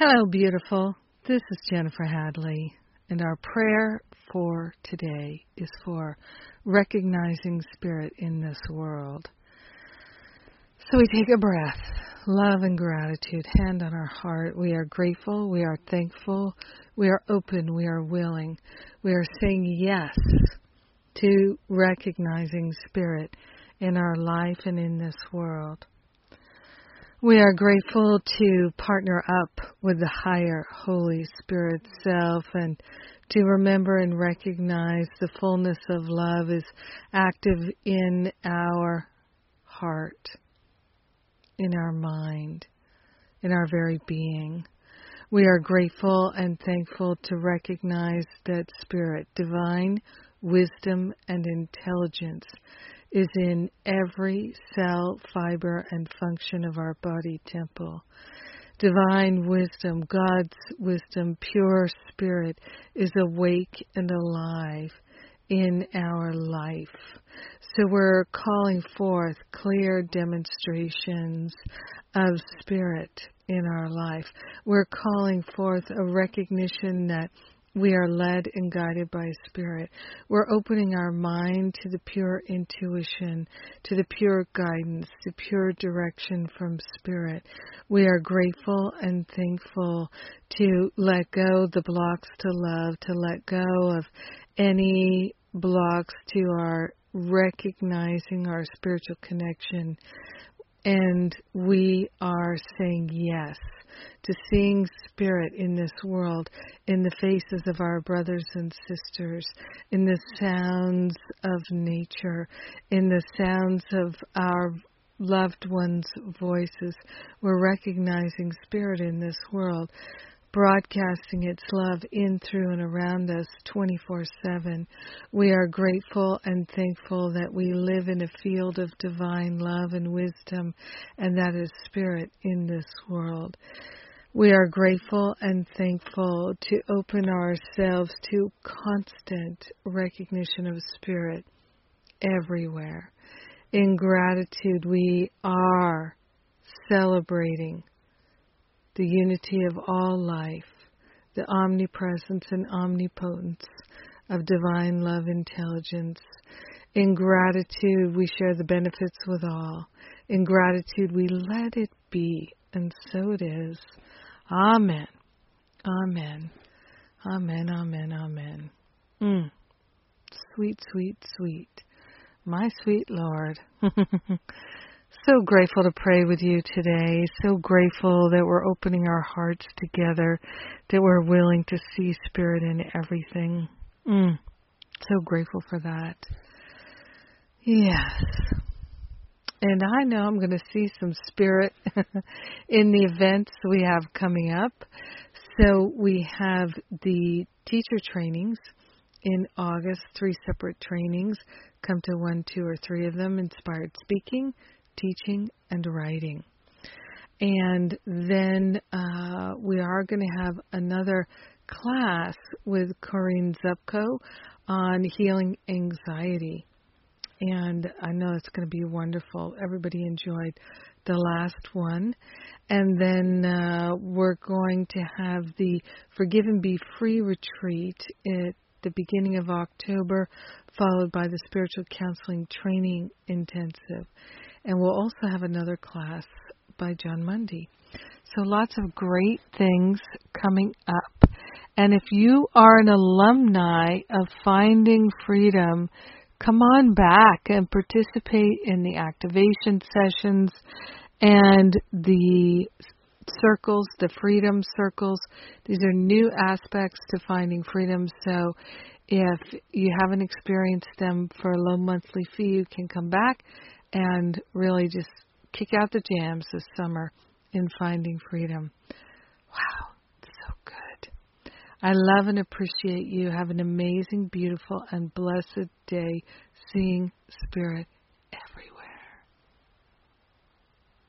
Hello, beautiful. This is Jennifer Hadley, and our prayer for today is for recognizing spirit in this world. So we take a breath, love and gratitude, hand on our heart. We are grateful, we are thankful, we are open, we are willing. We are saying yes to recognizing spirit in our life and in this world. We are grateful to partner up with the higher Holy Spirit self and to remember and recognize the fullness of love is active in our heart, in our mind, in our very being. We are grateful and thankful to recognize that Spirit, divine wisdom and intelligence is in every cell, fiber, and function of our body temple. Divine wisdom, God's wisdom, pure spirit is awake and alive in our life. So we're calling forth clear demonstrations of spirit in our life. We're calling forth a recognition that we are led and guided by Spirit. We're opening our mind to the pure intuition, to the pure guidance, the pure direction from Spirit. We are grateful and thankful to let go the blocks to love, to let go of any blocks to our recognizing our spiritual connection. And we are saying yes to seeing spirit in this world, in the faces of our brothers and sisters, in the sounds of nature, in the sounds of our loved ones' voices. We're recognizing spirit in this world broadcasting its love in, through, and around us 24 7. We are grateful and thankful that we live in a field of divine love and wisdom, and that is spirit in this world. We are grateful and thankful to open ourselves to constant recognition of spirit everywhere. In gratitude, we are celebrating the unity of all life, the omnipresence and omnipotence of divine love intelligence. In gratitude, we share the benefits with all. In gratitude, we let it be, and so it is. Amen. Amen. Amen. Amen. Amen. Mm. Sweet, sweet, sweet. My sweet Lord. So grateful to pray with you today. So grateful that we're opening our hearts together, that we're willing to see Spirit in everything. Mm, so grateful for that. Yes. And I know I'm going to see some Spirit in the events we have coming up. So we have the teacher trainings in August, three separate trainings. Come to one, two, or three of them. Inspired speaking, teaching and writing. And then uh, we are going to have another class with Corinne Zupko on healing anxiety. And I know it's going to be wonderful. Everybody enjoyed the last one. And then uh, we're going to have the Forgive and Be Free retreat at the beginning of October, followed by the Spiritual Counseling Training Intensive. And we'll also have another class by Jon Mundy. So lots of great things coming up. And if you are an alumni of Finding Freedom, come on back and participate in the activation sessions and the circles, the freedom circles. These are new aspects to finding freedom. So if you haven't experienced them for a low monthly fee, you can come back and really just kick out the jams this summer in finding freedom. Wow, so good. I love and appreciate you. Have an amazing, beautiful, and blessed day seeing Spirit